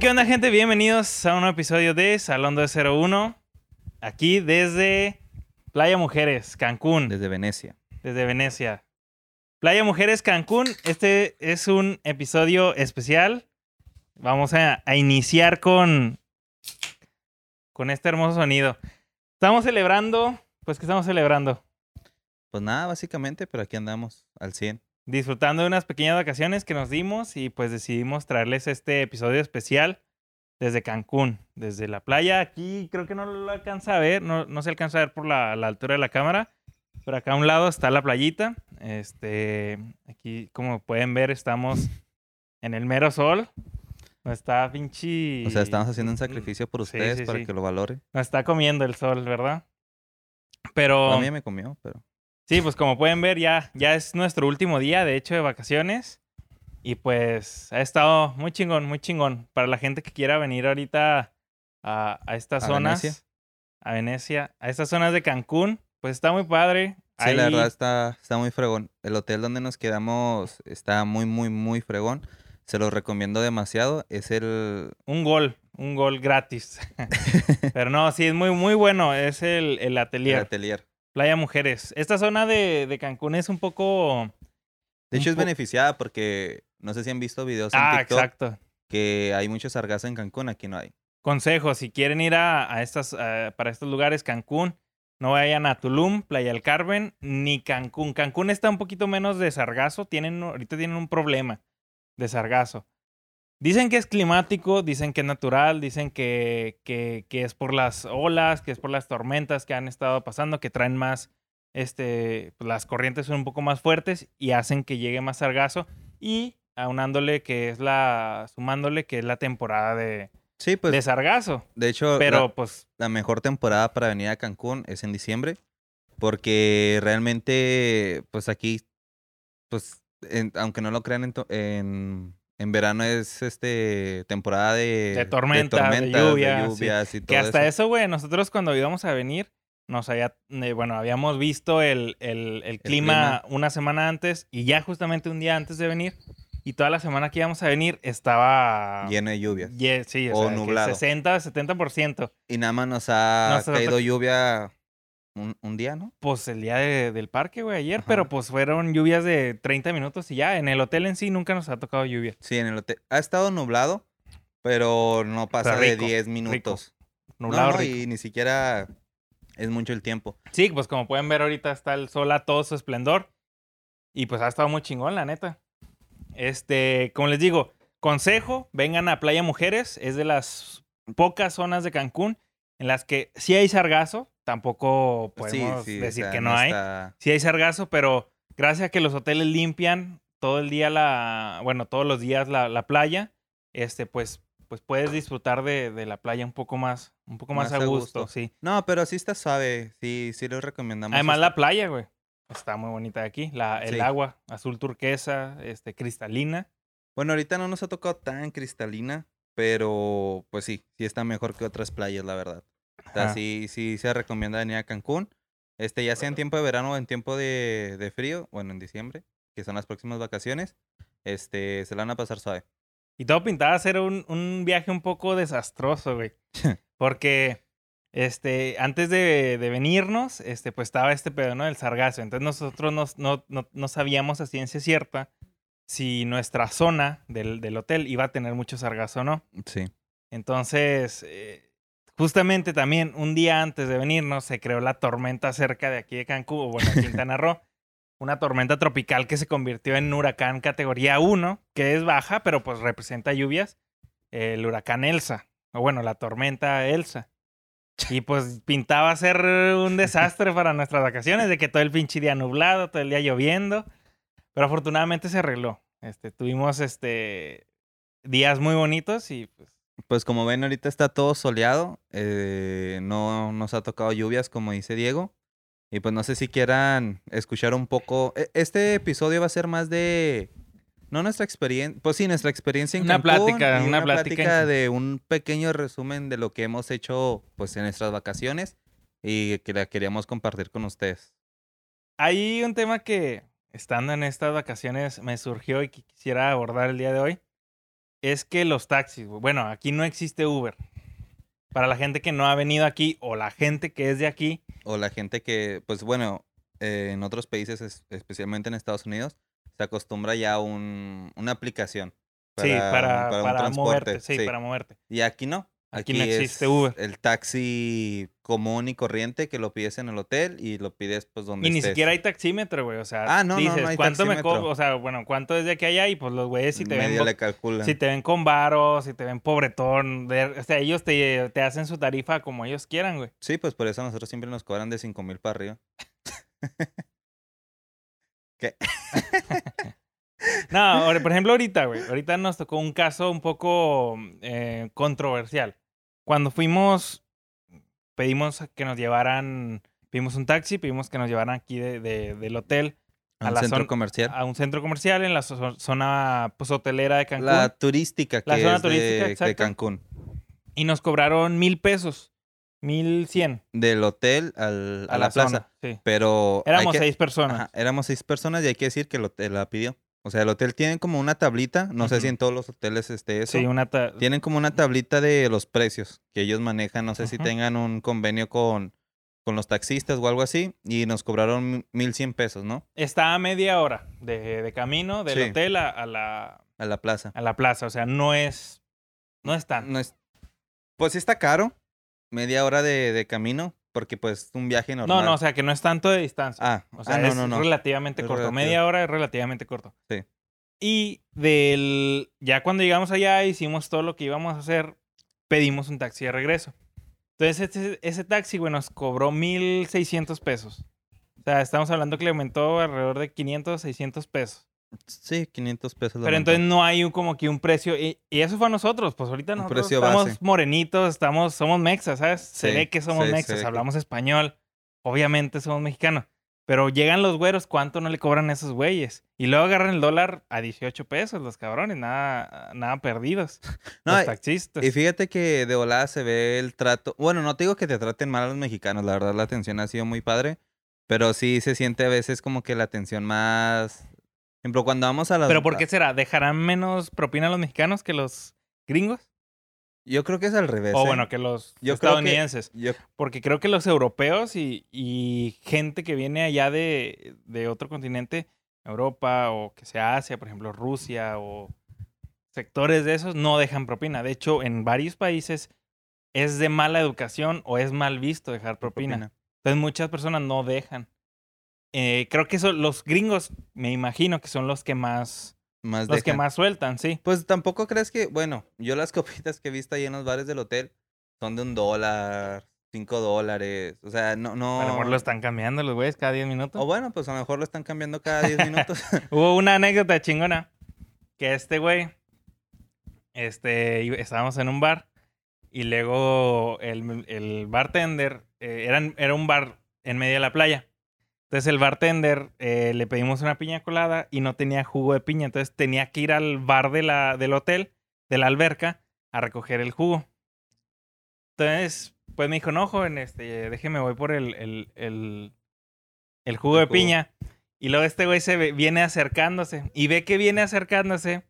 ¿qué onda, gente? Bienvenidos a un nuevo episodio de Salón 201. Aquí desde Playa Mujeres, Cancún, Desde Venecia. desde Venecia. Playa Mujeres, Cancún. Este es un episodio especial. Vamos a, a iniciar con, con este hermoso sonido. Estamos celebrando, pues, ¿qué estamos celebrando? Pues nada, básicamente, pero aquí andamos al 100. Disfrutando de unas pequeñas vacaciones que nos dimos y pues decidimos traerles este episodio especial desde Cancún, desde la playa. Aquí creo que no lo alcanza a ver, no, no se alcanza a ver por la, la altura de la cámara, pero acá a un lado está la playita. Este, aquí como pueden ver estamos en el mero sol. Nos está pinche... O sea, estamos haciendo un sacrificio por ustedes sí, para sí. que lo valore. Nos está comiendo el sol, ¿verdad? Pero... A mí me comió, pero... Sí, pues como pueden ver, ya, ya es nuestro último día, de hecho, de vacaciones. Y pues ha estado muy chingón, muy chingón. Para la gente que quiera venir ahorita a, a estas ¿A zonas, Venecia? a Venecia, a estas zonas de Cancún, pues está muy padre. Sí, la verdad está, está muy fregón. El hotel donde nos quedamos está muy, muy, muy fregón. Se lo recomiendo demasiado. Es el... Un gol, un gol gratis. Pero no, sí, es muy, muy bueno. Es el, el el atelier, atelier. Playa Mujeres. Esta zona de, de Cancún es un poco... De hecho, es beneficiada porque no sé si han visto videos en Ah, TikTok exacto. que hay mucho sargazo en Cancún, aquí no hay. Consejo, si quieren ir a, a estas, para estos lugares, Cancún, no vayan a Tulum, Playa del Carmen, ni Cancún. Cancún está un poquito menos de sargazo, tienen, ahorita tienen un problema de sargazo. Dicen que es climático, dicen que es natural, dicen que, que, que es por las olas, que es por las tormentas que han estado pasando, que traen más, este, pues, las corrientes son un poco más fuertes y hacen que llegue más sargazo. Y aunándole que es la, sumándole que es la temporada de, Sí, pues... de sargazo. De hecho, la- Pero pues la mejor temporada para venir a Cancún es en diciembre, porque realmente, pues aquí, pues, en- aunque no lo crean, en, to- en, en verano es este temporada de, De tormentas, de tormentas, lluvias, sí. lluvias y todo que hasta eso. güey, nosotros cuando íbamos a venir, nos había, eh, bueno, habíamos visto el, el- el clima, una semana antes y ya justamente un día antes de venir y toda la semana que íbamos a venir estaba... Lleno de lluvias. Ye- sí, o, O sea, nublado. 60, 70%. Y nada más nos ha Nos caído lluvia un, un día, ¿no? Pues el día de- del parque, güey, ayer, Ajá. pero pues fueron lluvias de 30 minutos y ya, en el hotel en sí nunca nos ha tocado lluvia. Sí, en el hotel. Ha estado nublado, pero no pasa Pero de rico, 10 minutos. Nublado no, y ni siquiera es mucho el tiempo. Sí, pues como pueden ver ahorita está el sol a todo su esplendor. Y pues ha estado muy chingón, la neta. Este, como les digo, consejo, vengan a Playa Mujeres. Es de las pocas zonas de Cancún en las que sí hay sargazo. Tampoco podemos sí, sí, o decir sea, que no, hay. está- Sí hay sargazo, pero gracias a que los hoteles limpian todo el día la, bueno, todos los días la, la playa, este, pues, pues puedes disfrutar de, de la playa un poco más, un poco más, a gusto, sí. No, pero sí está suave. Sí, sí les recomendamos. Además, la playa, güey. Está muy bonita de aquí. La, el Sí. agua azul turquesa, este, cristalina. Bueno, ahorita no nos ha tocado tan cristalina, pero pues sí, sí está mejor que otras playas, la verdad. O sea, sí, sí se recomienda venir a Cancún. Este, ya sea en tiempo de verano o en tiempo de, de frío, bueno, en diciembre, que son las próximas vacaciones, este, se la van a pasar suave. Y todo pintaba a ser un, un viaje un poco desastroso, güey. Porque, este, antes de, de venirnos, este, pues estaba este pedo, ¿no? El sargazo. Entonces nosotros nos- no, no, no sabíamos a ciencia cierta si nuestra zona del, del hotel iba a tener mucho sargazo o no. Sí. Entonces, eh, justamente también un día antes de venirnos se creó la tormenta cerca de aquí de Cancún, o bueno, Quintana Roo. Una tormenta tropical que se convirtió en huracán categoría 1, que es baja, pero pues representa lluvias. El huracán Elsa, o bueno, la tormenta Elsa. Y pues pintaba ser un desastre para nuestras vacaciones, de que todo el pinche día nublado, todo el día lloviendo. Pero afortunadamente se arregló. Este, tuvimos este días muy bonitos y pues Pues como ven, ahorita está todo soleado. eh, no nos ha tocado lluvias, como dice Diego. Y pues no sé si quieran escuchar un poco. e- Este episodio va a ser más de. No nuestra experiencia. Pues sí, nuestra experiencia en Una Cancún plática, y una plática de un pequeño resumen de lo que hemos hecho pues en nuestras vacaciones y que la queríamos compartir con ustedes. Hay un tema que, estando en estas vacaciones, me surgió y que quisiera abordar el día de hoy. Es que los taxis, bueno, aquí no existe Uber. Para la gente que no ha venido aquí o la gente que es de aquí, O la gente que, pues bueno, eh, en otros países, es- especialmente en Estados Unidos, se acostumbra ya a un, una aplicación. sí, para, un para, transporte, moverte, sí, para moverte. Y aquí no. Aquí no existe es Uber. El taxi común y corriente que lo pides en el hotel y lo pides pues donde Y ni estés. siquiera hay taxímetro, güey. O sea, Ah, no, no, no dices, hay ¿cuánto me taxímetro. cobro? O sea, bueno, ¿cuánto es de aquí a allá? Y pues los güeyes si te ven Medio bo- le calculan. Si te ven con varos, si te ven pobretón, de- o sea, ellos te, te hacen su tarifa como ellos quieran, güey. Sí, pues por eso nosotros siempre nos cobran de 5 mil para arriba. ¿Qué? No, por ejemplo, ahorita, güey, ahorita nos tocó un caso un poco eh, controversial. Cuando fuimos, pedimos que nos llevaran, pedimos un taxi, pedimos que nos llevaran aquí de- de- del hotel A a un la centro comercial. a un centro comercial en la zo- zona pues, hotelera de Cancún. La turística que La zona es turística, de, de. Cancún. Y nos cobraron mil pesos, mil cien Del hotel al, a, a, la, la, plaza. zona. Sí. Pero. Éramos que- seis personas. Ajá, éramos seis personas y hay que decir que el hotel la pidió. O sea, el hotel tiene como una tablita. No sé si en todos los hoteles esté eso. Sí, una Tienen como una tablita de los precios que ellos manejan. No sé si tengan un convenio con, con los taxistas o algo así. Y nos cobraron mil cien pesos, ¿no? Está a media hora de, de camino del Sí. hotel a, a la, A la plaza. a la plaza. O sea, no es. No es tan. No es... Pues sí está caro. Media hora de, de camino. Porque pues un viaje normal. No, no, o sea, que no es tanto de distancia. Ah, o sea, ah, no, es no, no. relativamente Es corto. relativo. Media hora es relativamente corto. Sí. Y del. Ya cuando llegamos allá, hicimos todo lo que íbamos a hacer. Pedimos un taxi de regreso. Entonces, ese, ese taxi, güey, nos cobró 1,600 pesos. O sea, estamos hablando que le aumentó alrededor de 500, 600 pesos. Sí, 500 pesos. Pero entonces no hay un, como que un precio. Y, y eso fue a nosotros. Pues ahorita nosotros estamos base. morenitos, estamos, somos mexas, ¿sabes? Se Sí, ve que somos sí, se mexas, ve que- hablamos español. Obviamente somos mexicanos. Pero llegan los güeros, ¿cuánto no le cobran a esos güeyes? Y luego agarran el dólar a 18 pesos, los cabrones, nada, nada perdidos. No, los taxistas. Y fíjate que de volada se ve el trato. Bueno, no te digo que te traten mal a los mexicanos, la verdad la atención ha sido muy padre. Pero sí se siente a veces como que la atención más. Ejemplo, cuando vamos a las. ¿Pero por qué será? ¿Dejarán menos propina a los mexicanos que los gringos? Yo creo que es al revés. O ¿eh? bueno, que los Yo creo que- estadounidenses. Yo- Porque creo que los europeos y, y gente que viene allá de, de otro continente, Europa o que sea Asia, por ejemplo Rusia o sectores de esos, no dejan propina. De hecho, en varios países es de mala educación o es mal visto dejar propina. propina. Entonces muchas personas no dejan. Eh, creo que son los gringos, me imagino que son los que más, Más los que más sueltan, sí. Pues tampoco crees que. Bueno, yo las copitas que he visto ahí en los bares del hotel son de un dólar, cinco dólares. O sea, no. no... A lo mejor lo están cambiando los güeyes cada 10 minutos. O bueno, pues a lo mejor lo están cambiando cada 10 minutos. Hubo una anécdota chingona que este güey, este, estábamos en un bar y luego el, el bartender, eh, eran- era un bar en medio de la playa. Entonces el bartender eh, le pedimos una piña colada y no tenía jugo de piña, entonces tenía que ir al bar de la, del hotel, de la alberca, a recoger el jugo. Entonces, pues me dijo, no, joven, este, déjeme, voy por el, el, el, el jugo de jugo. piña. Y luego este güey se ve- viene acercándose y ve que viene acercándose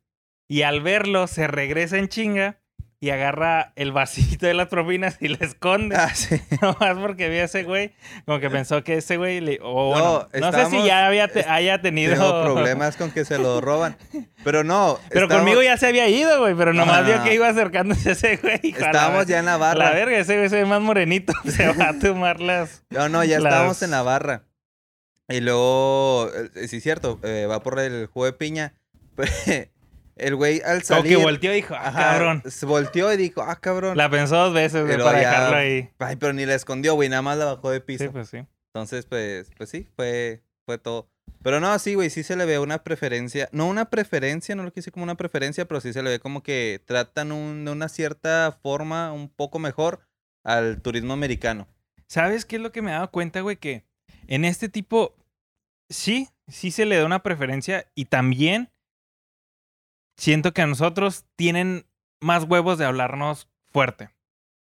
y al verlo se regresa en chinga y agarra el vasito de las propinas y le esconde. ah, sí. Nomás porque vio a ese güey, como que pensó que ese güey le... No, bueno, no, sé si ya había te- haya tenido... Tengo problemas con que se lo roban. Pero no. Pero conmigo ya se había ido, güey, pero No, nomás no, vio no. que iba acercándose ese güey. a la Estábamos ya en la a barra. La verga, ese güey se ve más morenito. Se va a tomar las... No, no, ya Las- estábamos en la barra. Y luego, eh, sí es cierto, eh, va por el juego de piña. El güey al Como salir... que volteó y dijo, ah, ajá, cabrón. Se volteó y dijo, ah, cabrón. La pensó dos veces, güey, para ya- dejarlo ahí. Ay, pero ni la escondió, güey, nada más la bajó de piso. Sí, pues sí. Entonces, pues, pues sí, fue, fue todo. Pero no, sí, güey, sí se le ve una preferencia. No una preferencia, no lo quise como una preferencia, pero sí se le ve como que tratan un- de una cierta forma un poco mejor al turismo americano. ¿Sabes qué es lo que me he dado cuenta, güey? Que en este tipo, sí, sí se le da una preferencia y también siento que a nosotros tienen más huevos de hablarnos fuerte.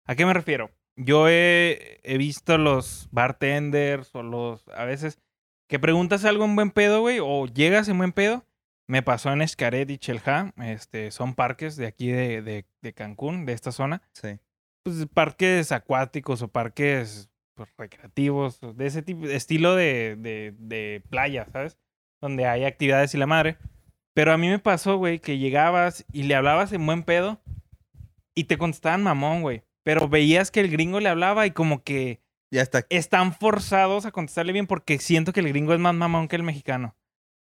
¿A qué me refiero? Yo he, he visto los bartenders o los, a veces, que preguntas algo en buen pedo, güey, o llegas en buen pedo, Me pasó en Xcaret y Chelja. Este, son parques de aquí de, de, de Cancún, de esta zona. Sí. Pues parques acuáticos o parques pues, recreativos, de ese tipo, estilo de, de, de playa, ¿sabes? Donde hay actividades y la madre. Pero a mí me pasó, güey, que llegabas y le hablabas en buen pedo y te contestaban mamón, güey. Pero veías que el gringo le hablaba y como que Ya está. están forzados a contestarle bien porque siento que el gringo es más mamón que el mexicano.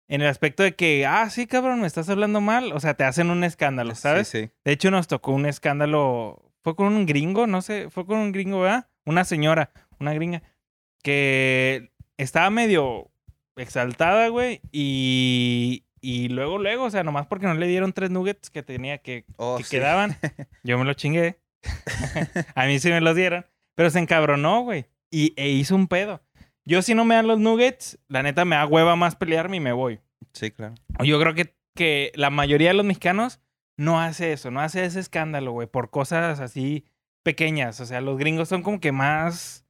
En el aspecto de que, ah, sí, cabrón, me estás hablando mal. O sea, te hacen un escándalo, ¿sabes? Sí, sí. De hecho, nos tocó un escándalo. Fue con un gringo, no sé, fue con un gringo, ¿verdad? Una señora, una gringa, que estaba medio exaltada, güey, y, y luego, luego, o sea, nomás porque no le dieron tres nuggets que tenía que, Oh, que sí. quedaban, yo me lo chingué. A mí sí me los dieron, pero se encabronó, güey, y e hizo un pedo. Yo si no me dan los nuggets, la neta me da hueva más pelearme y me voy. Sí, claro. Yo creo que, que la mayoría de los mexicanos no hace eso, no hace ese escándalo, güey, por cosas así pequeñas. O sea, los gringos son como que más,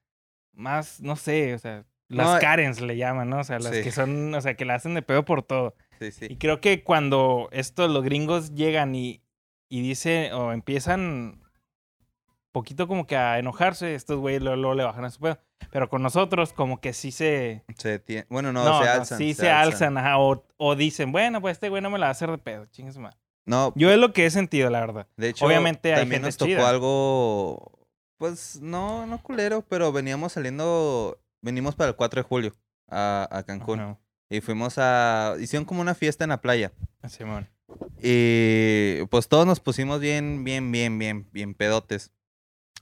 más, no sé, o sea, las No, eh, Karens le llaman, ¿no? O sea, las sí. que son, o sea, que la hacen de pedo por todo. Sí, Y creo que cuando estos, los gringos llegan y, y dicen, o empiezan poquito como que a enojarse, estos güeyes luego, luego le bajan a su pedo. Pero con nosotros como que sí se... Se detiene- Bueno, no, No, se no, alzan. sí se, alzan, ajá, o, o dicen, bueno, pues este güey no me la va a hacer de pedo, chingue su madre. No, Yo es lo que he sentido, la verdad. de hecho, obviamente hay también gente nos tocó chida. algo, pues, no, no culero, pero veníamos saliendo, venimos para el 4 de julio a, a Cancún. Y fuimos a, hicieron como una fiesta en la playa. Simón. Y pues todos nos pusimos bien, bien, bien, bien, bien pedotes.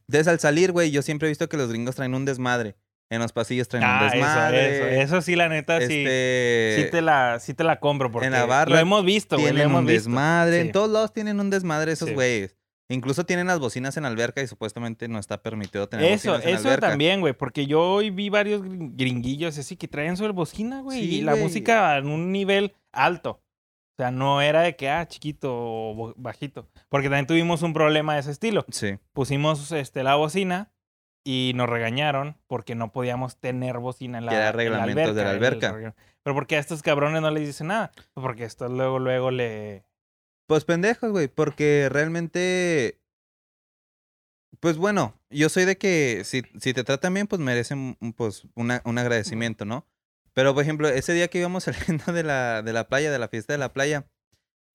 Entonces al salir, güey, yo siempre he visto que los gringos traen un desmadre. En los pasillos traen un Ah, desmadre. eso, eso sí, la neta, sí, Este, sí, te la, sí te la compro. Porque la barra lo hemos visto, güey, lo tienen hemos un visto. desmadre. Sí. En todos lados tienen un desmadre esos Sí. Incluso tienen las bocinas en alberca y supuestamente no está permitido tener Eso, bocinas en eso alberca. también, güey, porque yo hoy vi varios gring- gringuillos así que traen sobre bocina, güey, Sí, y la música en un nivel alto. O sea, no era de que, ah, chiquito o bajito. Porque también tuvimos un problema de ese estilo. Sí. Pusimos este, la bocina y nos regañaron porque no podíamos tener bocina en la, era en la reglamentos de la alberca. Pero porque a estos cabrones no les dicen nada. Porque estos luego, luego le... Pues pendejos, güey, porque realmente. Pues bueno, yo soy de que si, si te tratan bien, pues merecen un- pues, una- un agradecimiento, ¿no? Pero, por ejemplo, ese día que íbamos saliendo de la, de la playa, de la fiesta de la playa,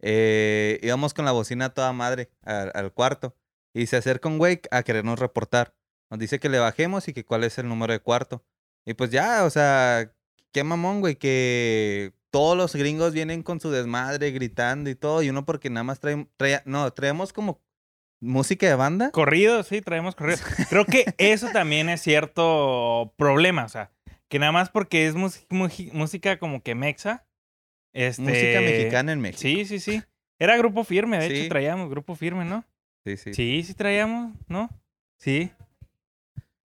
eh, íbamos con la bocina toda madre al, al cuarto. Y se acerca un güey a querernos reportar. Nos dice que le bajemos y que cuál es el número de cuarto. Y pues ya, o sea, qué mamón, güey, que todos los gringos vienen con su desmadre, gritando y todo, y uno porque nada más trae, traía- no, traemos como música de banda. Corrido, sí, traemos corrido. Creo que eso también es cierto problema, o sea, que nada más porque es música como que mexa. Este... Música mexicana en México. Sí, sí, sí. Era grupo firme, de Sí. hecho traíamos grupo firme, ¿no? Sí, sí. Sí, sí traíamos, ¿no? Sí.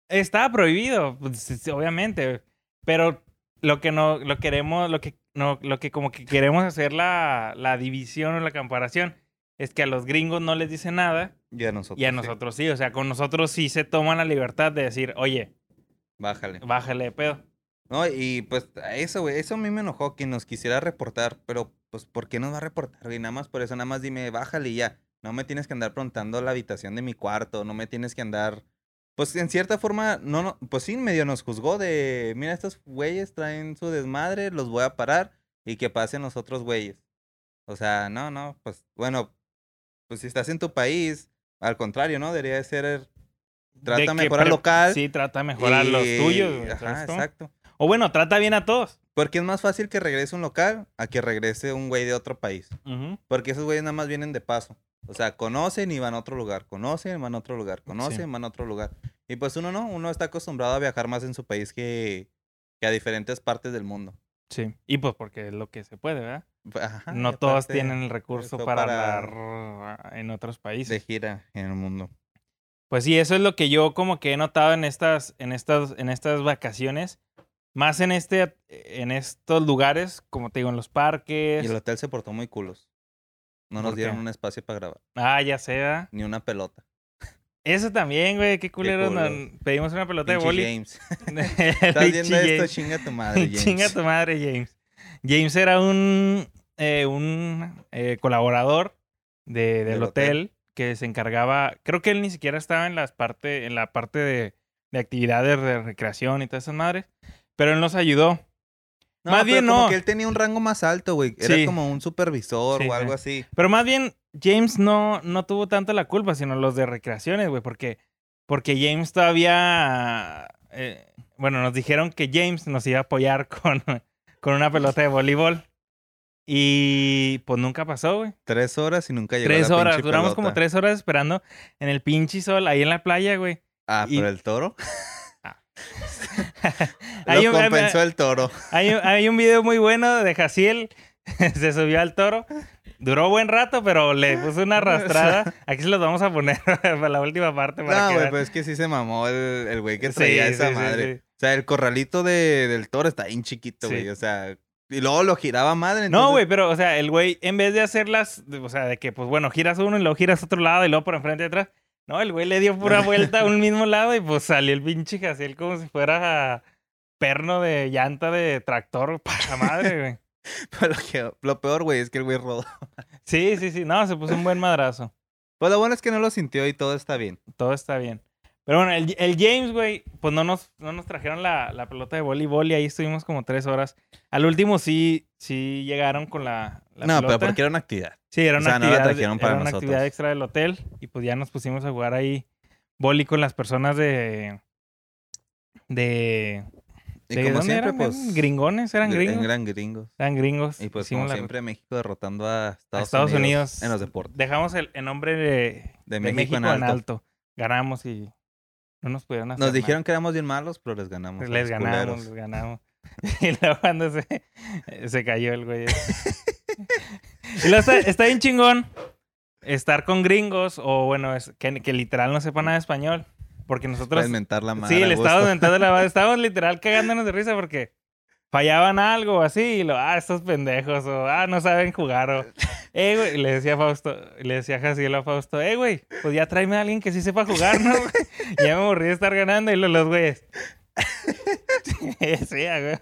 Estaba prohibido, pues, obviamente. Pero lo que no, lo queremos, lo que no, lo que como que queremos hacer la, la división o la comparación es que a los gringos no les dice nada Y a nosotros. y a sí. nosotros sí. O sea, con nosotros sí se toman la libertad de decir, oye, Bájale. bájale de pedo. No, y pues eso, güey, eso a mí me enojó que nos quisiera reportar, pero pues ¿por qué nos va a reportar, güey? Nada más por eso, nada más dime, bájale y ya. No me tienes que andar preguntando la habitación de mi cuarto, no me tienes que andar... Pues en cierta forma, no, no, pues sí, medio nos juzgó de, mira, estos güeyes traen su desmadre, los voy a parar y que pasen los otros güeyes. O sea, no, no, pues bueno, pues si estás en tu país, al contrario, ¿no? Debería de ser, De trata que mejor al pre- local. Sí, trata de mejorar los tuyos. exacto. O bueno, trata bien a todos. Porque es más fácil que regrese un local a que regrese un güey de otro país. Porque esos güeyes nada más vienen de paso. O sea, conocen y van a otro lugar. Conocen, van a otro lugar. Conocen, van a otro lugar. Y pues uno no, uno está acostumbrado a viajar más en su país que, que a diferentes partes del mundo. Sí. Y pues porque es lo que se puede, ¿verdad? Ajá, y no todos tienen el recurso para, para- en otros De países. gira en el mundo. Pues sí, eso es lo que yo como que he notado en estas, en estas, en estas vacaciones. Más en este, en estos lugares, como te digo, en los parques. Y el hotel se portó muy culos. No nos ¿Por dieron qué? un espacio para grabar. Ah, ya sea. Ni una pelota. Eso también, güey, qué culero. culo. pedimos una pelota de boli. James. Estás viendo esto, chinga tu madre, James. Chinga tu madre, James. James era un, eh, un eh, colaborador de, del Del hotel, hotel. que se encargaba, creo que él ni siquiera estaba en las parte, en la parte de, de actividades de recreación y todas esas madres, pero él nos ayudó. No, Más pero bien como no. que él tenía un rango más alto, güey. Era Sí. como un supervisor Sí, o algo sí. así. Pero más bien, James no, no tuvo tanto la culpa, sino los de recreaciones, güey, porque, porque James todavía, eh, bueno, nos dijeron que James nos iba a apoyar con, con una pelota de voleibol. Y pues nunca pasó, güey. Tres horas y nunca llegó Tres la horas, duramos como tres horas esperando en el pinche sol, ahí en la playa, güey. Ah, y- pero el toro. Lo un- compensó el toro. Hay, un- hay un video muy bueno de Jaciel. se subió al toro. Duró buen rato, pero le puso una arrastrada. Aquí se los vamos a poner para la última parte. Para No, que güey, pues es que sí se mamó el el güey que Sí, traía esa sí, sí, madre. sí. O sea, el corralito de, del toro está bien chiquito, güey. O sea, y luego lo giraba madre. No, güey, pero, o sea, el güey, en vez de hacerlas, o sea, de que, pues bueno, giras uno y luego giras otro lado y luego por enfrente y atrás. No, el güey le dio pura vuelta a un mismo lado y pues salió el pinche Jaciel como si fuera perno de llanta de tractor. Para madre, güey. Pero lo, que- lo peor, güey, es que el güey rodó. Sí, sí, sí. No, se puso un buen madrazo. Pues lo bueno es que no lo sintió y todo está bien. todo está bien. Pero bueno, el, el James, güey, pues no nos, no nos trajeron la, la pelota de voleibol y ahí estuvimos como tres horas. Al último sí, sí llegaron con la, la no, pelota. pero porque era una actividad. Sí, era o una, sea, no la actividad, trajeron para era una nosotros. actividad extra del hotel y pues ya nos pusimos a jugar ahí boli con las personas de... De... Y ¿de como dónde siempre, eran? pues. ¿Eran gringos? ¿Eran gringos? Eran gringos. Eran gringos. Y pues como siempre México derrotando a Estados, Estados Unidos. en los deportes. Dejamos el, el nombre de, De de México en alto. Ganamos y no nos pudieron hacer Nos dijeron que éramos bien malos, pero les ganamos. les ganamos, culeros. les ganamos. Y luego cuando se, se cayó el güey. y luego está, está bien chingón estar con gringos o bueno, es, que, que literal no sepan nada de español. Porque nosotros... Para inventar la madre. Sí, le estábamos inventando la madre. Estábamos literal cagándonos de risa porque fallaban algo así. Y lo, ah, estos pendejos. O, ah, no saben jugar. O, eh, güey. Le decía Fausto, le decía Jaciel a Fausto, eh, güey, pues ya tráeme a alguien que sí sepa jugar, ¿no? güey? Y ya me aburrí de estar ganando. Y los, los güeyes. sí, a güey.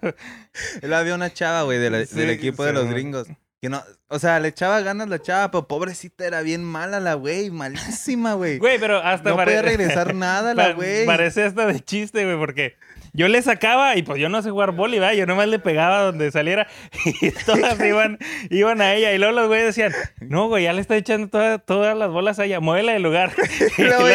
Él había una chava, güey, de la- Sí, del equipo de los güey. gringos. Que no, o sea, le echaba ganas la chava, pero pobrecita era bien mala la güey, malísima, güey. Güey, pero hasta No pare- podía regresar nada la güey. Parece hasta de chiste, güey, porque yo le sacaba y pues yo no sé jugar boli, ¿verdad? Yo nomás le pegaba donde saliera y todas iban, iban a ella. Y luego los güeyes decían, no, güey, ya le está echando toda- todas las bolas a ella, muévela del lugar. Y luego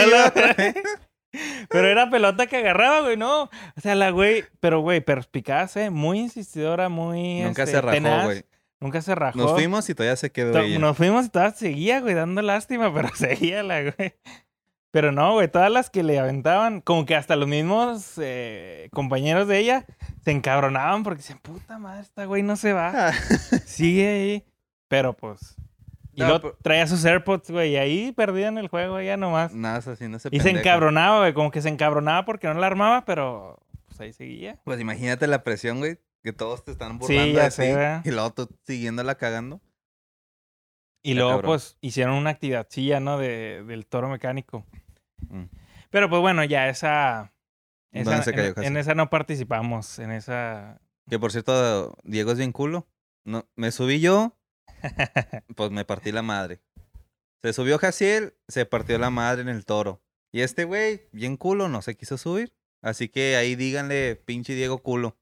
pero era pelota que agarraba, güey, no. O sea, la güey, pero güey, perspicaz, ¿eh? Muy insistidora, muy. Nunca este, se rajó, tenaz. güey. Nunca se rajó. Nos fuimos y todavía se quedó To- ella. Nos fuimos y todavía seguía, güey, dando lástima, pero seguía la güey. Pero no, güey, todas las que le aventaban, como que hasta los mismos eh, compañeros de ella se encabronaban porque decían, puta madre, esta güey no se va. Sigue ahí. Pero pues. Y No, luego pero- traía sus AirPods, güey, y ahí perdían el juego ya nomás. Nada, así no se Y se encabronaba, güey, como que se encabronaba porque no la armaba, pero pues ahí seguía. Pues imagínate la presión, güey, que todos te están Sí, burlando ya de sé, ti. ¿verdad? Y luego tú siguiéndola cagando. Y luego, cabrón. pues, hicieron una actividadcilla, ¿no? De, del toro mecánico. Mm. Pero pues bueno, ya esa. esa- ¿Dónde se cayó, en, en esa no participamos. En esa. Que por cierto, Diego es bien culo. No, me subí yo, pues me partí la madre. Se subió Jaciel, se partió la madre en el toro. Y este güey, bien culo, no se quiso subir. Así que ahí díganle, pinche Diego culo.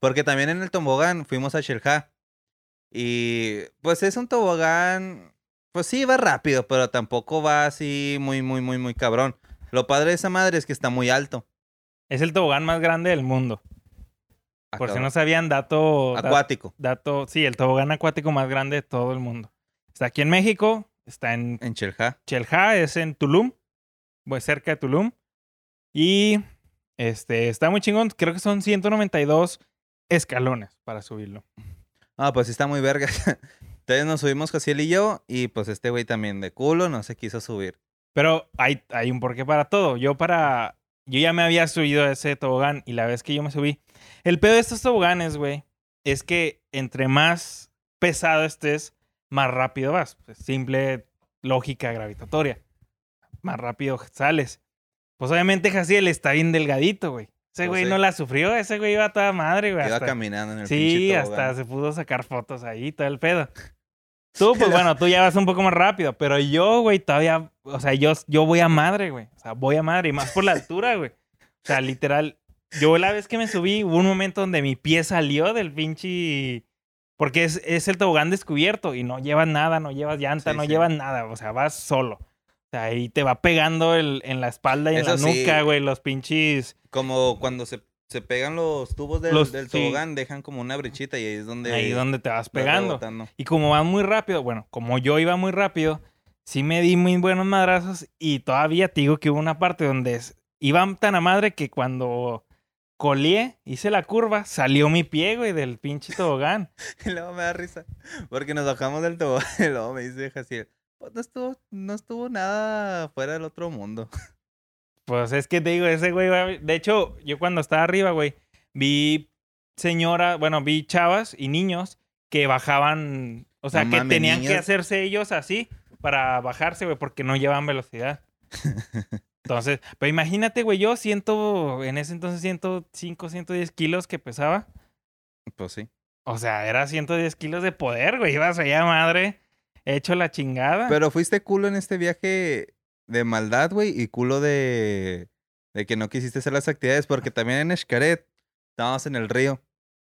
Porque también en el tobogán fuimos a Shelja. Y pues es un tobogán, pues sí, va rápido, pero tampoco va así muy, muy, muy, muy cabrón. Lo padre de esa madre es que está muy alto. Es el tobogán más grande del mundo. Ah, Por si no sabían, dato. da- Acuático, dato. Sí, el tobogán acuático más grande de todo el mundo. Está aquí en México. Está en en Shelja. Chelja, es en Tulum. Pues cerca de Tulum. Y este está muy chingón. Creo que son 192 escalones para subirlo. Ah, pues sí está muy verga. Entonces nos subimos Josiel y yo, y pues este güey también de culo no se quiso subir. Pero hay, hay un porqué para todo. Yo para. Yo ya me había subido a ese tobogán y la vez que yo me subí. El pedo de estos toboganes, güey, es que entre más pesado estés, más rápido vas. Pues, simple lógica gravitatoria. Más rápido sales. Pues obviamente Jaciel está bien delgadito, güey. Ese güey no la sufrió, ese güey iba a toda madre, güey. Iba hasta- caminando en el Sí, hasta se pudo sacar fotos ahí, todo el pedo. Tú, pues bueno, tú ya vas un poco más rápido, pero yo, güey, todavía, o sea, yo, yo voy a madre, güey. O sea, voy a madre y más por la altura, güey. O sea, literal, yo la vez que me subí, hubo un momento donde mi pie salió del pinche... Porque es, es el tobogán descubierto y no llevas nada, no llevas llanta, Sí, no sí. llevas nada, o sea, vas solo. O sea, ahí te va pegando el, en la espalda y en la nuca, güey, los pinches... Como cuando se, se pegan los tubos del, Los- del sí. tobogán, dejan como una brechita y ahí es donde... Ahí donde te vas pegando. Y como van muy rápido, bueno, como yo iba muy rápido, sí me di muy buenos madrazos y todavía te digo que hubo una parte donde es- iban tan a madre que cuando colié, hice la curva, salió mi pie, güey, del pinche tobogán. Y luego me da risa. Porque nos bajamos del tobogán y luego me dice Jaciel, pues no estuvo, no estuvo nada fuera del otro mundo. Pues es que te digo, ese güey, de hecho, yo cuando estaba arriba, güey, vi señora, bueno, vi chavas y niños que bajaban, o sea, No que mames, tenían que hacerse ellos así para bajarse, güey, porque no llevan velocidad. Entonces, pero imagínate, güey, yo siento, en ese entonces 105, 110 kilos que pesaba. Pues sí. O sea, era 110 kilos de poder, güey. Ibas allá, madre, hecho la chingada. Pero fuiste culo en este viaje de maldad, güey, y culo de, de que no quisiste hacer las actividades, porque también en Xcaret estábamos en el río.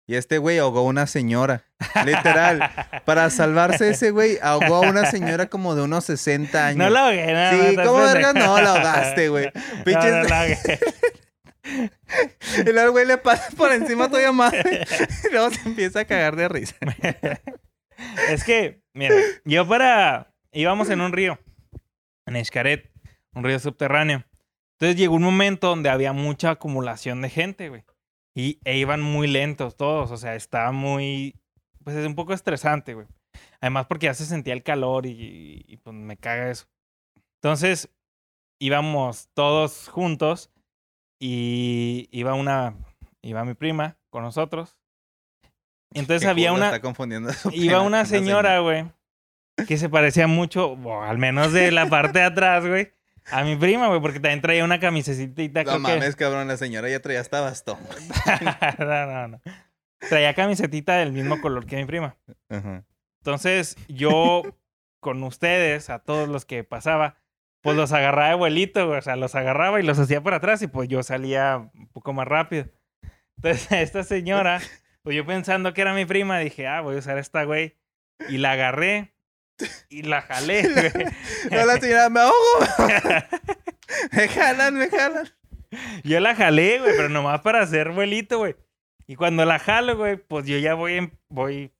Y este güey ahogó a una señora. Literal. Para salvarse ese güey, ahogó a una señora como de unos 60 años. no lo ahogué, no. Sí, no, ¿cómo verga? pendejo. No, la ahogaste, güey. No, Pinches- no la ahogué. Y luego el güey le pasa por encima todavía más. Y luego se empieza a cagar de risa. Es que, mira, yo para. íbamos en un río, en Xcaret, un río subterráneo. Entonces llegó un momento donde había mucha acumulación de gente, güey. Y e iban muy lentos todos, o sea, estaba muy. Pues es un poco estresante, güey. Además, porque ya se sentía el calor y, y, pues me caga eso. Entonces, íbamos todos juntos y iba una. iba mi prima con nosotros. Entonces Qué había una Está confundiendo iba una señora, güey, que se parecía mucho, al menos de la parte de atrás, güey, a mi prima, güey, porque también traía una camisetita. No creo que- mames, cabrón, la señora ya traía hasta bastón. no, no, no. Traía camisetita del mismo color que mi prima. Entonces, yo con ustedes, a todos los que pasaba, pues los agarraba de vuelito, güey, o sea, los agarraba y los hacía por atrás y pues yo salía un poco más rápido. Entonces, esta señora, pues yo pensando que era mi prima, dije, ah, voy a usar esta, güey. Y la agarré y la jalé, güey. No, la señora, me ahogo. me jalan, me jalan. Yo la jalé, güey, pero nomás para hacer vuelito, güey. Y cuando la jalo, güey, pues yo ya voy, en- voy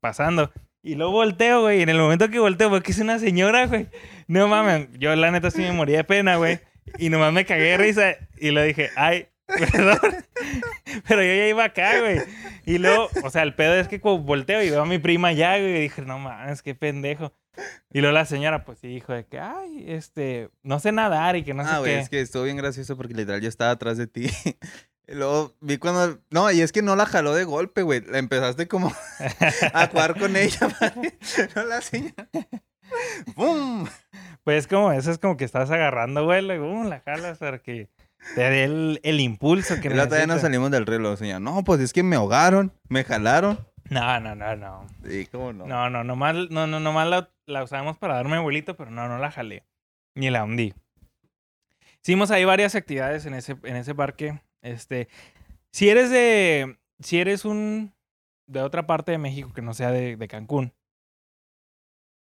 pasando. Y luego volteo, güey. Y en el momento que volteo, porque es una señora, güey. No mames, yo la neta sí me moría de pena, güey. Y nomás me cagué de risa y le dije, ay, perdón. Pero yo ya iba acá, güey. Y luego, o sea, el pedo es que cuando volteo y veo a mi prima ya, güey. Y dije, no mames, qué pendejo. Y luego la señora, pues sí, dijo de que, ay, este, no sé nadar y que no sé ah, güey, qué. es que estuvo bien gracioso porque literal yo estaba atrás de ti. Y luego vi cuando. No, y es que no la jaló de golpe, güey. La empezaste como a jugar con ella. ¿vale? No la señora. ¡Bum! Pues como eso es como que estás agarrando vuelo y uh, la jalas para que te dé el, el impulso que la otra vez nos salimos del río, la señora. No, pues es que me ahogaron, me jalaron. No, no, no, no. Sí, cómo no. No, no, nomás, no, no, nomás la, la usamos para darme vuelito, pero no, no la jalé. Ni la hundí. Hicimos ahí varias actividades en ese, en ese parque. Este, si eres de, si eres un, de otra parte de México que no sea de, de Cancún,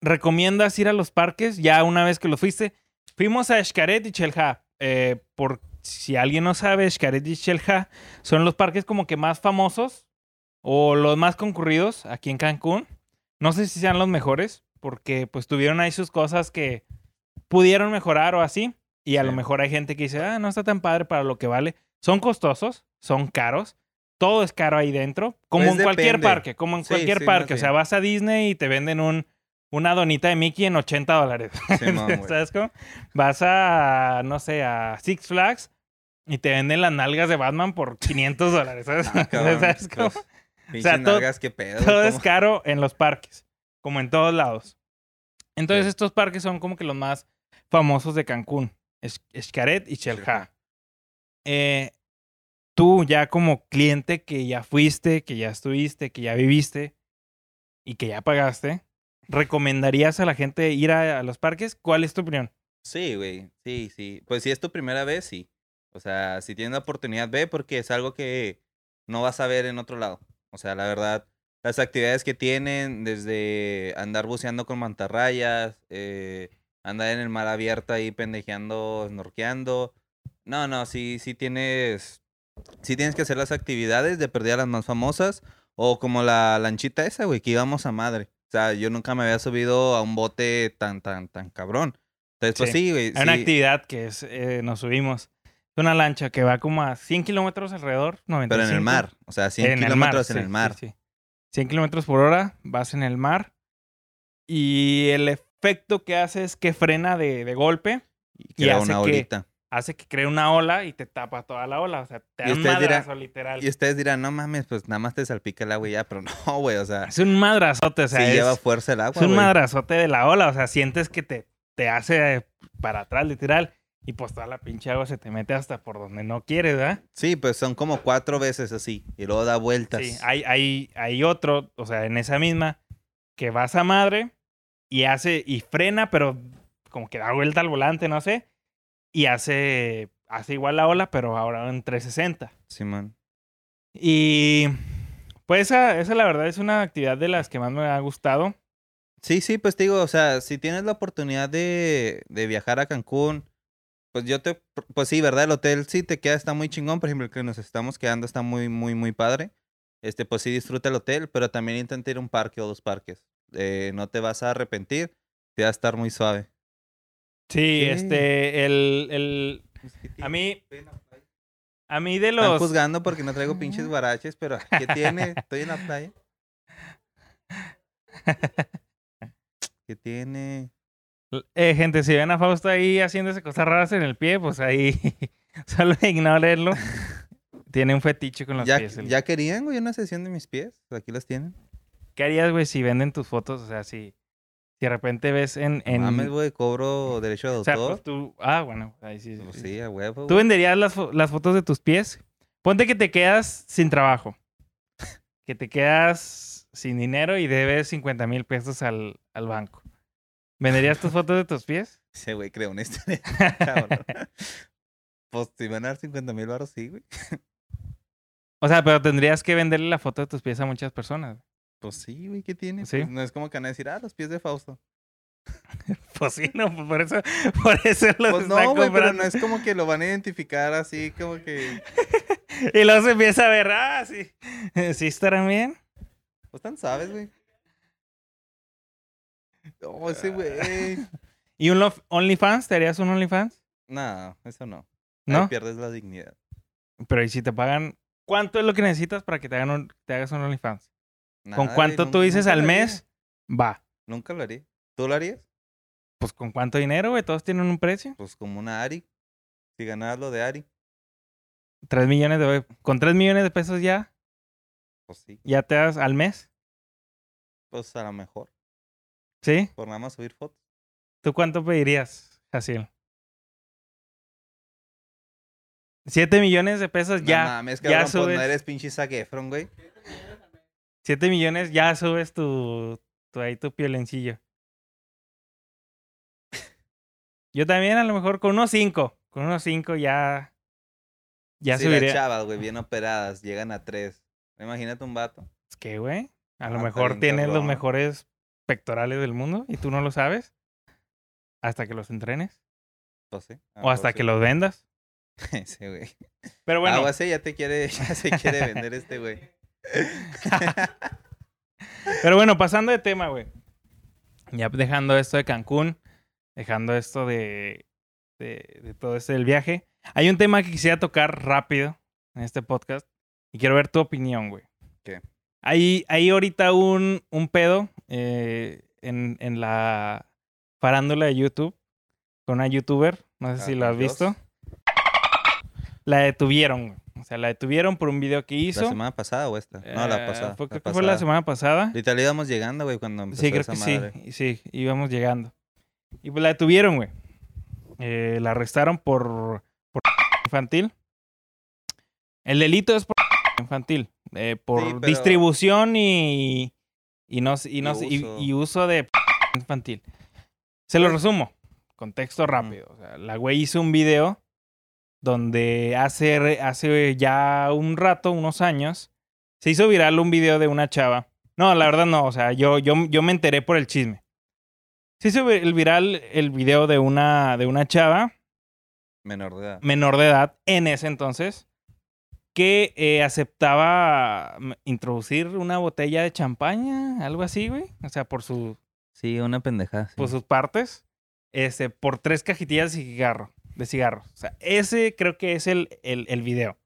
¿recomiendas ir a los parques ya una vez que lo fuiste? Fuimos a Xcaret y Chelha. Eh, por si alguien no sabe, Xcaret y Chelha son los parques como que más famosos o los más concurridos aquí en Cancún. No sé si sean los mejores, porque pues tuvieron ahí sus cosas que pudieron mejorar o así. Y a lo mejor hay gente que dice, ah, no está tan padre para lo que vale. Son costosos, son caros. Todo es caro ahí dentro. Como Pues en cualquier parque, como en Sí, cualquier sí, no, parque. O sea, vas a Disney y te venden un, una donita de Mickey en 80 dólares. ¿Sabes cómo? Vas a, no sé, a Six Flags y te venden las nalgas de Batman por 500 dólares. ¿Sabes? Ah, cabrón, ¿Sabes cómo? pues, sea, todo- nalgas, qué pedo. Todo es caro en los parques, como en todos lados. Entonces, Sí. estos parques son como que los más famosos de Cancún: Es- Xcaret y Chelha. Eh, tú, ya como cliente que ya fuiste, que ya estuviste, que ya viviste y que ya pagaste, ¿Recomendarías a la gente ir a, a los parques? ¿Cuál es tu opinión? Sí, güey. Sí, sí. Pues si es tu primera vez, sí. O sea, si tienes la oportunidad, ve porque es algo que no vas a ver en otro lado. O sea, la verdad, las actividades que tienen, desde andar buceando con mantarrayas, eh, andar en el mar abierto ahí pendejeando, snorkeando. No, no, sí, sí tienes. Sí tienes que hacer las actividades de perder las más famosas. O como la lanchita esa, güey, que íbamos a madre. O sea, yo nunca me había subido a un bote tan, tan, tan cabrón. Entonces, pues sí, güey. Hay una actividad que es, eh, nos subimos. Es una lancha que va como a 100 kilómetros alrededor, 95. Pero en el mar. O sea, 100 En el mar, kilómetros en sí, el sí, mar. sí. 100 kilómetros por hora, vas en el mar. Y el efecto que hace es que frena de, de golpe. Y hace una que- olita. Hace que cree una ola y te tapa toda la ola. O sea, te da un madrazo, literal. Y ustedes dirán, no mames, pues nada más te salpica el agua y ya. Pero no, güey. O sea, Es un madrazote, o sea, sí es, lleva fuerza el agua, es un madrazote de la ola. O sea, sientes que te, te hace para atrás, literal. Y pues toda la pinche agua se te mete hasta por donde no quieres, ¿verdad? Sí, pues son como cuatro veces así. Y luego da vueltas. Sí, hay, hay, hay otro, o sea, en esa misma, que vas a madre y hace, y frena, pero como que da vuelta al volante, no sé. Y hace, hace igual la ola, pero ahora en 360. Simón. Y pues esa, esa la verdad es una actividad de las que más me ha gustado. Sí, sí, pues te digo, o sea, si tienes la oportunidad de, de viajar a Cancún, pues yo te, pues sí, ¿verdad? El hotel sí te queda, está muy chingón, por ejemplo, el que nos estamos quedando está muy, muy, muy padre. Este, pues sí disfruta el hotel, pero también intenta ir a un parque o dos parques. Eh, no te vas a arrepentir, te va a estar muy suave. Sí, Sí. este, el, el, a mí, a mí de Están los... juzgando porque no traigo pinches guaraches, pero ¿qué tiene? Estoy en la playa. ¿Qué tiene? Eh, gente, si ven a Fausto ahí haciéndose cosas raras en el pie, pues ahí solo ignórenlo. Tiene un fetiche con los ¿Ya, pies. el- ya querían, güey, una sesión de mis pies? Aquí las tienen. ¿Qué harías, güey, si venden tus fotos? O sea, si, si de repente ves en... En Mames, güey, cobro derecho de o sea, autor. pues tú... Ah, bueno, ahí sí. Pues sí. sí, a huevo. ¿Tú venderías las, fo- las fotos de tus pies? Ponte que te quedas sin trabajo. Que te quedas sin dinero y debes 50 mil pesos al, al banco. ¿Venderías tus fotos de tus pies? Ese güey creó una historia. cabrón. pues si van a dar 50 mil baros, sí, güey. O sea, pero tendrías que venderle la foto de tus pies a muchas personas. Pues sí, güey, ¿qué tiene? Sí. Pues no es como que van a decir, ah, los pies de Fausto. Pues sí, no, pues por eso, por eso los Pues no, güey, pero no es como que lo van a identificar así, como que. Y luego se empieza a ver, ah, sí. ¿Sí estarán bien? Pues tan sabes, güey. Ese güey. ¿Y un OnlyFans? ¿Te harías un OnlyFans? No, eso no. ¿No? Ahí pierdes la dignidad. Pero ¿y si te pagan? ¿Cuánto es lo que necesitas para que te, hagan un- te hagas un OnlyFans? ¿Con Nada, güey, cuánto tú dices al mes? Va. Nunca lo haría. ¿Tú lo harías? Pues ¿con cuánto dinero, güey? Todos tienen un precio. Pues como una Ari. Si ganaras lo de Ari, Tres millones de... Con tres millones de pesos ya, pues sí. ya te das al mes. Pues a lo mejor. ¿Sí? Por nada más subir fotos. ¿Tú cuánto pedirías, Jaciel? Siete millones de pesos No ya. mames, ya cabrón, pues subes. no eres pinche Zac Efron, güey. Siete millones, ya subes tu, tu ahí tu piolencillo. Yo también, a lo mejor con unos cinco. Con unos cinco ya. Ya si las subiría. chavas, güey, bien operadas, llegan a tres. Imagínate un vato. Es que, güey. A lo Ah, mejor bien tienes los mejores pectorales del mundo y tú no lo sabes. Hasta que los entrenes. Pues sí. O hasta sí. que los vendas. Ese güey. Pero bueno. Agua sí, ya te quiere, ya se quiere vender este güey. Pero bueno, pasando de tema, güey. Ya dejando esto de Cancún, dejando esto de, de, de todo este del viaje. Hay un tema que quisiera tocar rápido en este podcast y quiero ver tu opinión, güey. ¿Qué? Hay, hay ahorita un, un pedo eh, en, en la farándula de YouTube con una youtuber. No sé Ah, si lo has Dios. visto. La detuvieron. O sea, la detuvieron por un video que hizo. ¿La semana pasada o esta? No, la Eh, pasada. fue- la creo que fue la semana pasada. Literal íbamos llegando, güey, cuando empezó Sí, creo esa que madre. sí. Sí, íbamos llegando. Y pues la detuvieron, güey. Eh, la arrestaron por, por infantil. El delito es por infantil. eh, por Sí, pero- distribución y, y no y, no, y, uso. y uso de infantil. Se lo resumo. Contexto rápido. O sea, la güey hizo un video donde hace, hace ya un rato, unos años, se hizo viral un video de una chava. No, la verdad no. O sea, yo, yo, yo me enteré por el chisme. Se hizo el viral el video de una, de una chava Menor de edad. menor de edad en ese entonces que eh, aceptaba introducir una botella de champaña, algo así, güey. O sea, por, su, Sí, una pendejada. sí. por sus partes, este, por tres cajetillas de cigarro, de cigarros. O sea, ese creo que es el, el, el video.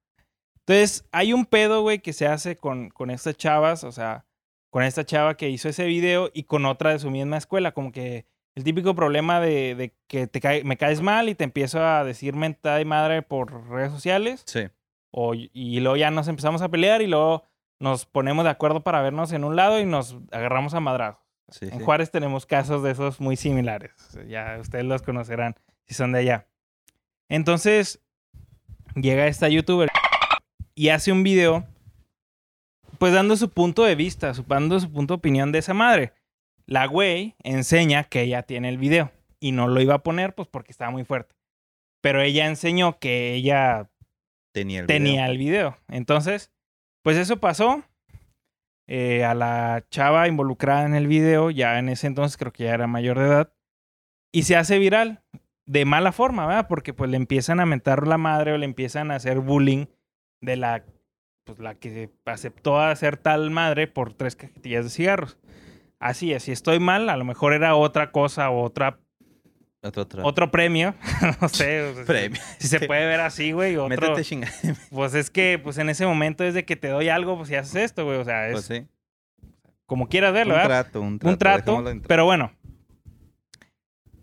Entonces, hay un pedo, güey, que se hace con, con estas chavas, o sea, con esta chava que hizo ese video y con otra de su misma escuela, como que el típico problema de, de que te cae- me caes mal y te empiezo a decir mentada de madre por redes sociales, Sí. O, y luego ya nos empezamos a pelear y luego nos ponemos de acuerdo para vernos en un lado y nos agarramos a madrazos. Sí, En sí. Juárez tenemos casos de esos muy similares. Ya ustedes los conocerán si son de allá. Entonces, llega esta youtuber y hace un video, pues dando su punto de vista, dando su punto de opinión de esa madre. La güey enseña que ella tiene el video y no lo iba a poner, pues porque estaba muy fuerte. Pero ella enseñó que ella Tenía el tenía video. el video. Entonces, pues eso pasó. Eh, a la chava involucrada en el video, ya en ese entonces creo que ya era mayor de edad, y se hace viral de mala forma, ¿verdad? Porque pues le empiezan a mentar la madre o le empiezan a hacer bullying de la, pues, la que aceptó hacer tal madre por tres cajetillas de cigarros. Así es, si estoy mal, a lo mejor era otra cosa o otra, Otro, otro. otro premio, no sé. premio. Si se puede ver así, güey, otro... Métete chinga. Pues es que, pues en ese momento es de que te doy algo, pues si haces esto, güey. O sea, es Pues sí. como quieras Un verlo, ¿verdad? trato, un trato. Un trato, trato. pero bueno.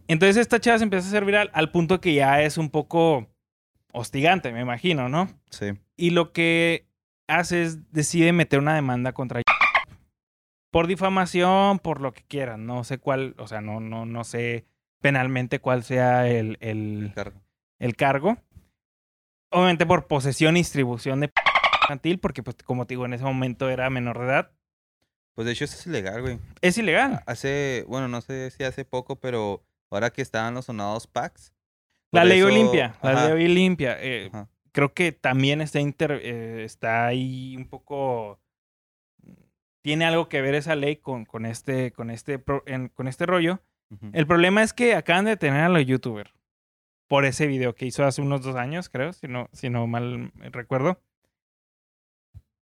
Entonces esta chava se empieza a hacer viral al punto que ya es un poco hostigante, me imagino, ¿no? Sí. Y lo que hace es decide meter una demanda contra por difamación, por lo que quieran. No sé cuál, o sea, no, no, no sé penalmente cuál sea el, el, Cargo. el cargo. Obviamente por posesión y distribución de infantil, porque pues como te digo, en ese momento era menor de edad. Pues de hecho eso es ilegal, güey. Es ilegal. Hace, bueno, no sé si hace poco, pero ahora que estaban los sonados packs. La ley eso- Olimpia, la ley Olimpia. eh, creo que también está, inter- eh, está ahí un poco... Tiene algo que ver esa ley con, con, este, con, este, pro- en- con este rollo. El problema es que acaban de detener a los youtubers por ese video que hizo hace unos dos años, creo, si no, si no mal recuerdo.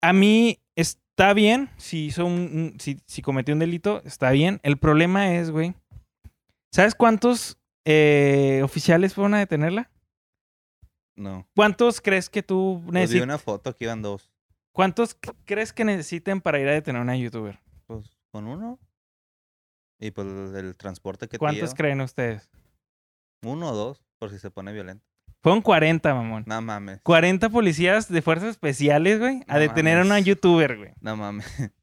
A mí está bien, si hizo un, si, si cometió un delito, está bien. El problema es, güey, ¿sabes cuántos eh, oficiales fueron a detenerla? No. ¿Cuántos crees que tú Pues necesitas? una foto que iban dos. ¿Cuántos crees que necesiten para ir a detener a una youtuber? Pues con uno. Y pues el transporte que te ¿Cuántos lleva. creen ustedes? Uno o dos, por si se pone violento. Fueron 40, mamón. No mames. 40 policías de fuerzas especiales, güey, a No detener a una youtuber, güey. No mames.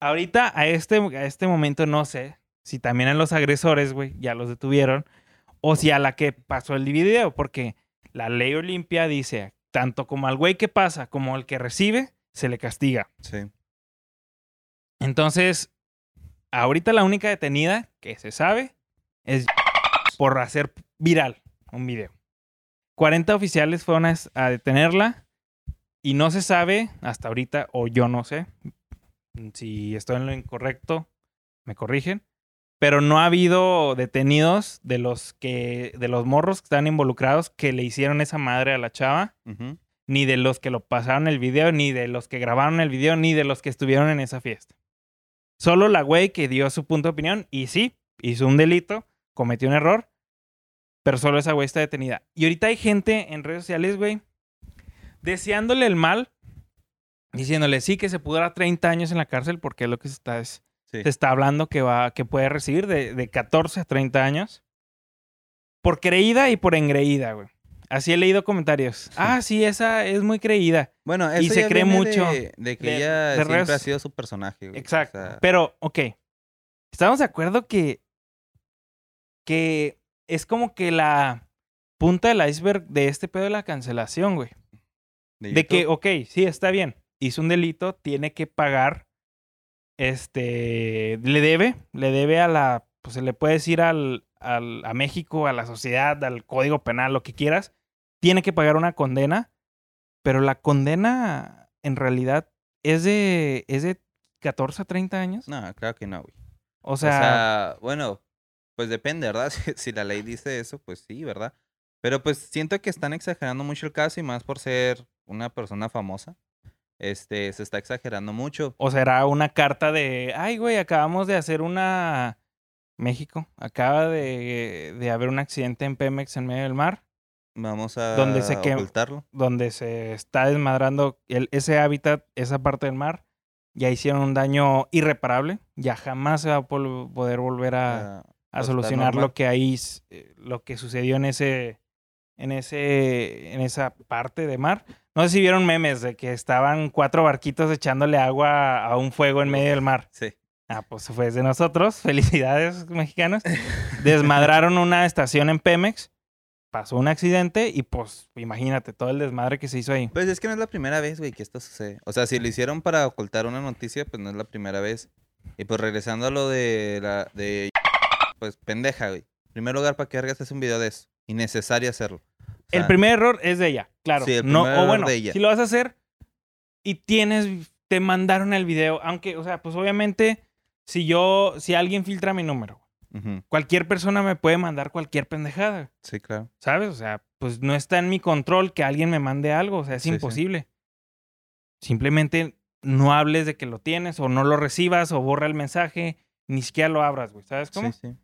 Ahorita, a este, a este momento, no sé si también a los agresores, güey, ya los detuvieron, o si a la que pasó el video, porque la ley Olimpia dice, tanto como al güey que pasa como al que recibe, se le castiga. Sí. Entonces, ahorita la única detenida que se sabe es por hacer viral un video. 40 oficiales fueron a, a detenerla y no se sabe hasta ahorita, o yo no sé, si estoy en lo incorrecto, me corrigen, pero no ha habido detenidos de los que de los morros que están involucrados que le hicieron esa madre a la chava ni de los que lo pasaron el video, ni de los que grabaron el video, ni de los que estuvieron en esa fiesta. Solo la güey que dio su punto de opinión y sí, hizo un delito, cometió un error, pero solo esa güey está detenida. Y ahorita hay gente en redes sociales, güey, deseándole el mal, diciéndole sí que se pudra 30 años en la cárcel porque es lo que se está, es- Sí. se está hablando que, va, que puede recibir de, de 14 a 30 años. Por creída y por engreída, güey. Así he leído comentarios. Ah, sí, esa es muy creída. Bueno, Y eso se ya cree viene mucho De, de que de- ella de siempre ha sido su personaje, güey. O Exacto. sea, Pero, ok. Estamos de acuerdo que. que es como que la punta del iceberg de este pedo de la cancelación, güey. De que, YouTube. ok, sí, está bien. Hizo un delito, tiene que pagar este, le debe, le debe a la, pues se le puede decir al, al, a México, a la sociedad, al código penal, lo que quieras, tiene que pagar una condena, pero la condena en realidad es de, es de 14 a 30 años. No, claro que no, güey. O sea, bueno, pues depende, ¿verdad? Si, si la ley dice eso, pues sí, ¿verdad? Pero pues siento que están exagerando mucho el caso y más por ser una persona famosa. Este, se está exagerando mucho. o será una carta de, ay, güey, acabamos de hacer una... México, acaba de, de haber un accidente en Pemex en medio del mar, Vamos a Donde se ocultarlo. donde se está desmadrando el, ese hábitat, esa parte del mar. Ya hicieron un daño irreparable. Ya jamás se va a poder volver a, Ah, a está solucionar lo que ahí, eh, lo que sucedió en ese, en ese, en esa parte de mar. No sé si vieron memes de que estaban cuatro barquitos echándole agua a un fuego en medio del mar. sí. Ah, pues fue de nosotros. Felicidades, mexicanos. Desmadraron una estación en Pemex. Pasó un accidente y pues imagínate todo el desmadre que se hizo ahí. Pues es que no es la primera vez, güey, que esto sucede. O sea, si lo hicieron para ocultar una noticia, pues no es la primera vez. Y pues regresando a lo de la de pues pendeja, güey. En primer lugar, ¿para qué vergas haces un video de eso? Innecesario hacerlo. O el primer error es de ella, claro. Sí, el no, o bueno, de ella. si lo vas a hacer y tienes, te mandaron el video, aunque, o sea, pues obviamente, si yo, si alguien filtra mi número, cualquier persona me puede mandar cualquier pendejada, Sí, claro. ¿sabes? O sea, pues no está en mi control que alguien me mande algo, o sea, es Sí, sí. imposible. Simplemente no hables de que lo tienes o no lo recibas o borra el mensaje, ni siquiera lo abras, güey, ¿sabes cómo? Sí, sí.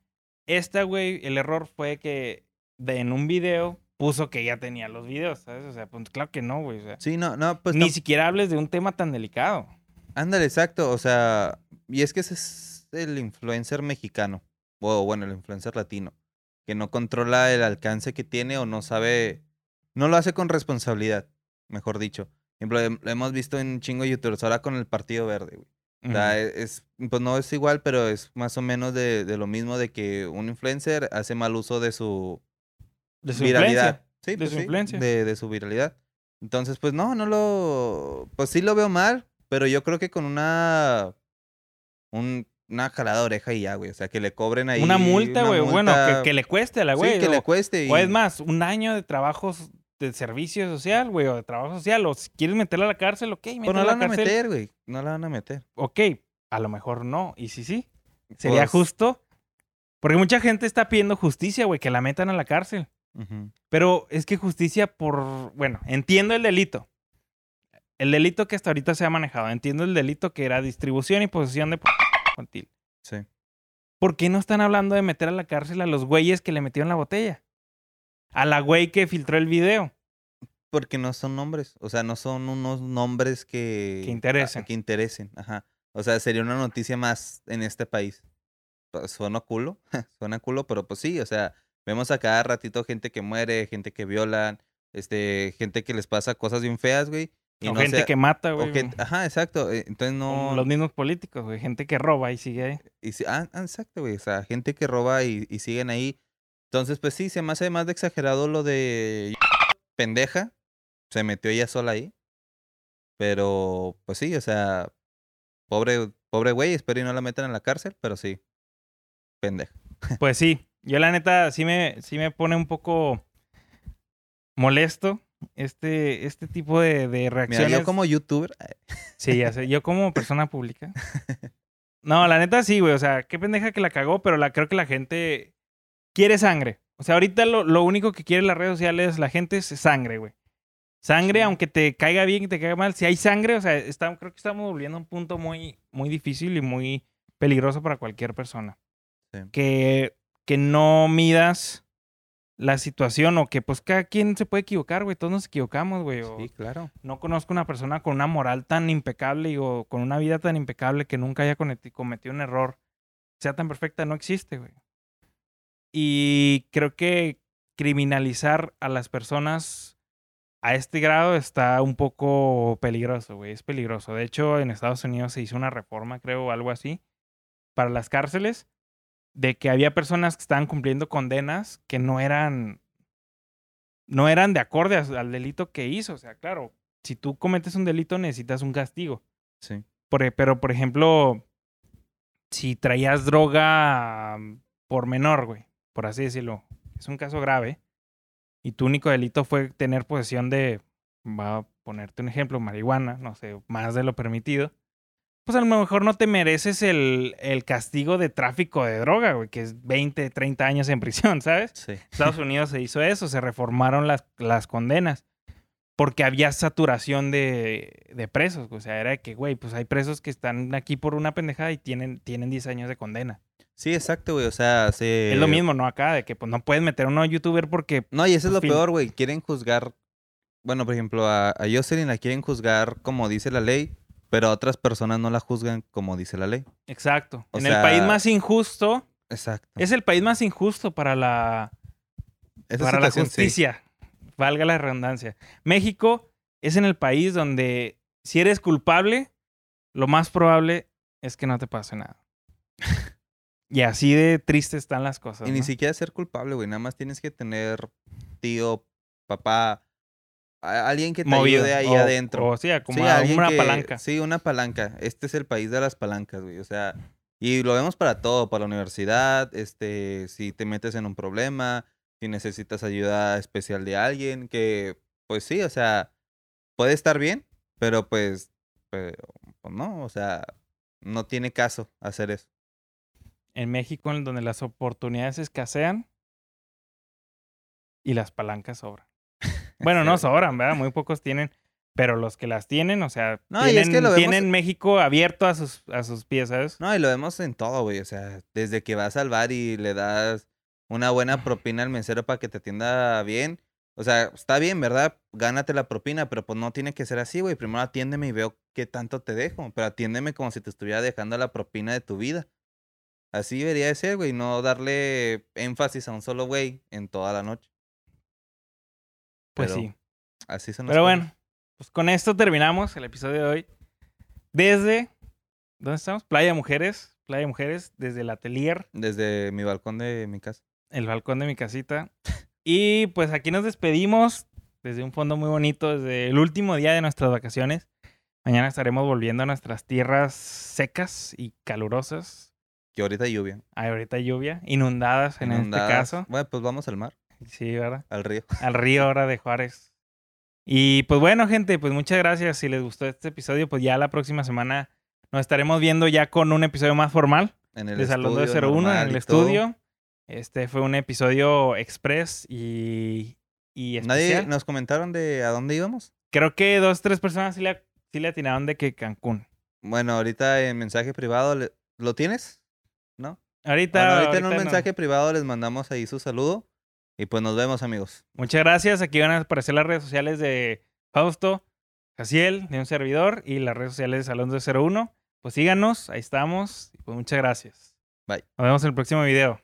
Esta, güey, el error fue que de, en un video puso que ya tenía los videos, ¿sabes? O sea, pues claro que no, güey. O sea, Sí, no, no, pues ni siquiera hables de un tema tan delicado. Ándale, exacto. O sea, y es que ese es el influencer mexicano. O bueno, el influencer latino. Que no controla el alcance que tiene o no sabe. No lo hace con responsabilidad, mejor dicho. Ejemplo, lo hemos visto en chingo youtubers ahora con el Partido Verde, güey. O sea, e- es, pues no es igual, pero es más o menos de, de lo mismo de que un influencer hace mal uso de su de su viralidad. influencia. Sí, de pues su sí, influencia. De, de su viralidad. Entonces, pues no, no lo. Pues sí lo veo mal, pero yo creo que con una. Un, una jalada de oreja y ya, güey. O sea, que le cobren ahí. Una multa, güey. Bueno, que, le cueste a la Sí, güey. que le cueste. o es más, un año de trabajos de servicio social, güey, o de trabajo social. O si quieres meterla a la cárcel, ok, Pues no la la van a meter, güey. No la van a meter. Ok, a lo mejor no. Y sí, sí. Sería Pues, justo. Porque mucha gente está pidiendo justicia, güey, que la metan a la cárcel. Pero es que justicia por. Bueno, entiendo el delito. El delito que hasta ahorita se ha manejado. Entiendo el delito que era distribución y posesión de infantil. Sí. ¿Por qué no están hablando de meter a la cárcel a los güeyes que le metieron la botella? A la güey que filtró el video. Porque no son nombres. O sea, no son unos nombres que. Que interesen. ah, Que interesen. Ajá. O sea, sería una noticia más en este país. Pues, Suena culo. Suena culo, pero pues sí, o sea, vemos a cada ratito gente que muere, gente que violan, este, gente que les pasa cosas bien feas, güey. Y o no gente sea- que mata, güey. ajá, exacto. eh, Entonces como no. Los mismos políticos, güey. Gente que roba y sigue ahí. y ah, ah, exacto, güey. O sea, gente que roba y, y siguen ahí. Entonces, pues sí, se me hace más de exagerado lo de pendeja. Se metió ella sola ahí. Pero, pues sí, o sea, pobre, pobre güey, espero y no la metan en la cárcel, pero sí, pendeja. Pues sí, yo la neta sí me, sí me pone un poco molesto este, este tipo de, de Mira, reacciones. yo como youtuber, Sí, ya sé, yo como persona pública. No, la neta sí, güey, o sea, qué pendeja que la cagó, pero la, creo que la gente quiere sangre. O sea, ahorita lo, lo único que quiere las redes sociales, la gente es sangre, güey. Sangre, Sí. aunque te caiga bien y te caiga mal, si hay sangre, o sea, está- creo que estamos volviendo a un punto muy, muy difícil y muy peligroso para cualquier persona. Sí. Que, que no midas la situación o que pues cada quien se puede equivocar, güey. Todos nos equivocamos, güey. sí, claro. no conozco una persona con una moral tan impecable y, o con una vida tan impecable que nunca haya cometi- cometido un error, sea tan perfecta, no existe, güey. Y creo que criminalizar a las personas a este grado está un poco peligroso, güey. Es peligroso. De hecho, en Estados Unidos se hizo una reforma, creo, o algo así, para las cárceles, de que había personas que estaban cumpliendo condenas que no eran no eran de acorde al delito que hizo. O sea, claro, si tú cometes un delito necesitas un castigo. Sí. Por e- pero, por ejemplo, si traías droga mm, por menor, güey, por así decirlo, es un caso grave, y tu único delito fue tener posesión de, va a ponerte un ejemplo, marihuana, no sé, más de lo permitido, pues a lo mejor no te mereces el, el castigo de tráfico de droga, güey, que es 20, 30 años en prisión, ¿sabes? Sí. Estados Unidos se hizo eso, se reformaron las, las condenas. Porque había saturación de, de presos. O sea, era que, güey, pues hay presos que están aquí por una pendejada y tienen, tienen 10 años de condena. Sí, exacto, güey. O sea, se... Es lo mismo, ¿no? Acá, de que pues no puedes meter a uno youtuber porque. No, y eso es lo Fin. peor, güey. Quieren juzgar. Bueno, por ejemplo, a, a Jocelyn la quieren juzgar como dice la ley, pero a otras personas no la juzgan como dice la ley. Exacto. O en sea- el país más injusto. Exacto. Es el país más injusto para la, Esa para la sí. justicia. Valga la redundancia. México es en el país donde si eres culpable, lo más probable es que no te pase nada. y así de triste están las cosas. Y ni siquiera ser culpable, güey. Nada más tienes que tener tío, papá, alguien que te Movido. ayude ahí o, adentro. O sea, como Sí, a- una que- palanca. Sí, una palanca. Este es el país de las palancas, güey. O sea, y lo vemos para todo, para la universidad, este, si te metes en un problema, si necesitas ayuda especial de alguien, que, pues sí, o sea, puede estar bien, pero pues, pero, pues no, o sea, no tiene caso hacer eso. En México, en donde las oportunidades escasean y las palancas sobran. Bueno, no sobran, ¿verdad? Muy pocos tienen. Pero los que las tienen, o sea, No, y es tienen, que lo vemos- tienen México abierto a sus, a sus pies, ¿sabes? No, y lo vemos en todo, güey. O sea, desde que vas al bar y le das una buena propina al mesero para que te atienda bien. O sea, está bien, ¿verdad? Gánate la propina, pero pues no tiene que ser así, güey. Primero atiéndeme y veo qué tanto te dejo. Pero atiéndeme como si te estuviera dejando la propina de tu vida. Así debería de ser, güey. No darle énfasis a un solo güey en toda la noche. Pues Pero sí. Así son Pero bueno, pues con esto terminamos el episodio de hoy. Desde, ¿dónde estamos? Playa Mujeres. Playa Mujeres, desde el atelier, Desde mi balcón de mi casa. el balcón de mi casita. Y pues aquí nos despedimos desde un fondo muy bonito, desde el último día de nuestras vacaciones. Mañana estaremos volviendo a nuestras tierras secas y calurosas. Que ahorita hay lluvia. Hay ahorita lluvia, inundadas en Inundadas. este caso. Bueno, pues vamos al mar, Sí, ¿verdad? al río. al río ahora de Juárez. Y pues bueno, gente, pues muchas gracias. Si les gustó este episodio, pues ya la próxima semana nos estaremos viendo ya con un episodio más formal En el de Salón estudio 201 en el estudio. Este fue un episodio express y, y Nadie especial. nos comentaron de a dónde íbamos. Creo que dos, tres personas sí le, sí le atinaron de que Cancún. Bueno, ahorita en mensaje privado, ¿lo tienes? ¿No? Ahorita, Bueno, ahorita en un no. mensaje privado les mandamos ahí su saludo. Y pues nos vemos, amigos. Muchas gracias. Aquí van a aparecer las redes sociales de Fausto, Jaciel, de un servidor, y las redes sociales de Salón 201. Pues síganos, ahí estamos. Y pues muchas gracias. Bye. Nos vemos en el próximo video.